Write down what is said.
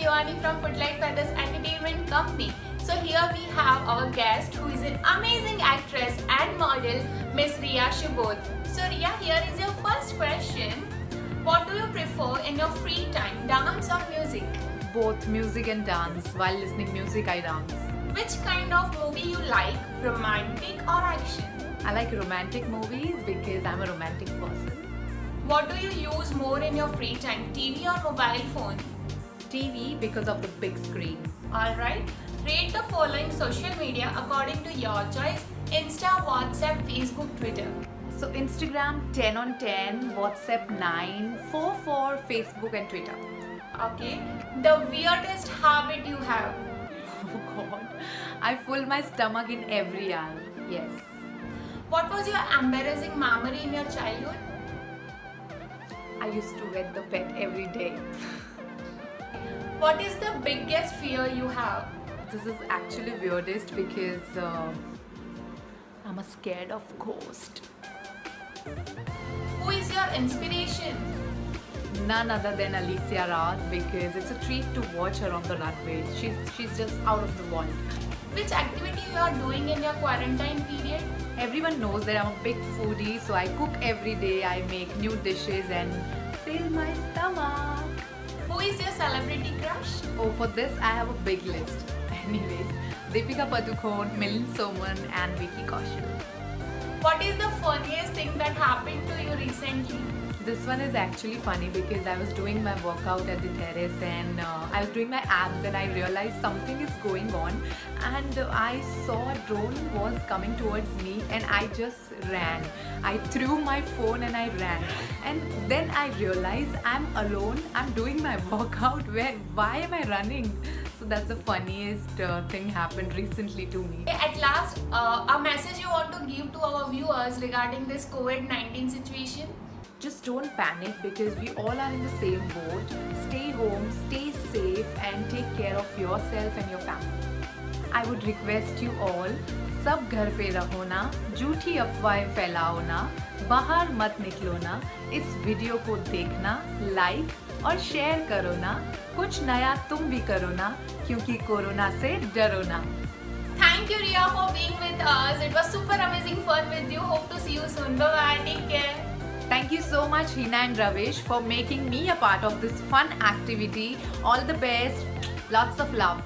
Shivani from Footlight Feathers Entertainment Company. So here we have our guest who is an amazing actress and model, Miss Riya Subodh. So Riya, here is your first question. What do you prefer in your free time, dance or music? both music and dance. While listening music, I dance. Which kind of movie you like, romantic or action? I like romantic movies because I'm a romantic person. What do you use more in your free time, TV or mobile phone? TV because of the big screen. Alright, rate the following social media according to your choice Insta, WhatsApp, Facebook, Twitter. So Instagram 10 on 10, WhatsApp 9, 4 for Facebook and Twitter. Okay, the weirdest habit you have. Oh god. I full my stomach in every hour. Yes. What was your embarrassing memory in your childhood? I used to wet the pet every day. What is the biggest fear you have? This is actually weirdest because uh, I'm a scared of ghost. Who is your inspiration? None other than Alicia Raut because it's a treat to watch her on the runway. She's she's just out of the world. Which activity you are doing in your quarantine period? Everyone knows that I'm a big foodie, so I cook every day. I make new dishes and fill my stomach. Celebrity crush? Oh, for this I have a big list. Anyways, Deepika Padukone, Milind Soman, and Vicky Kaushal. What is the funniest thing that happened to you recently? This one is actually funny because I was doing my workout at the terrace and uh, I was doing my abs and I realized something is going on and I saw a drone was coming towards me and I just ran. I threw my phone and I ran and then I realized I'm alone. I'm doing my workout. Where? Why am I running? So that's the funniest uh, thing happened recently to me. At last, uh, a message you want to give to our viewers regarding this COVID-19 situation? Just don't panic because we all are in the same boat. Stay home, stay safe, and take care of yourself and your family. I would request you all सब घर पे रहो ना झूठी अफवाहें फैलाओ ना बाहर मत निकलो ना इस वीडियो को देखना लाइक और शेयर करो ना कुछ नया तुम भी करो ना क्योंकि कोरोना से डरो ना for being with us. It was super amazing fun with you. Hope to see you soon. Bye bye. Take care. Thank you so much Heena and Ravish for making me a part of this fun activity. All the best. Lots of love.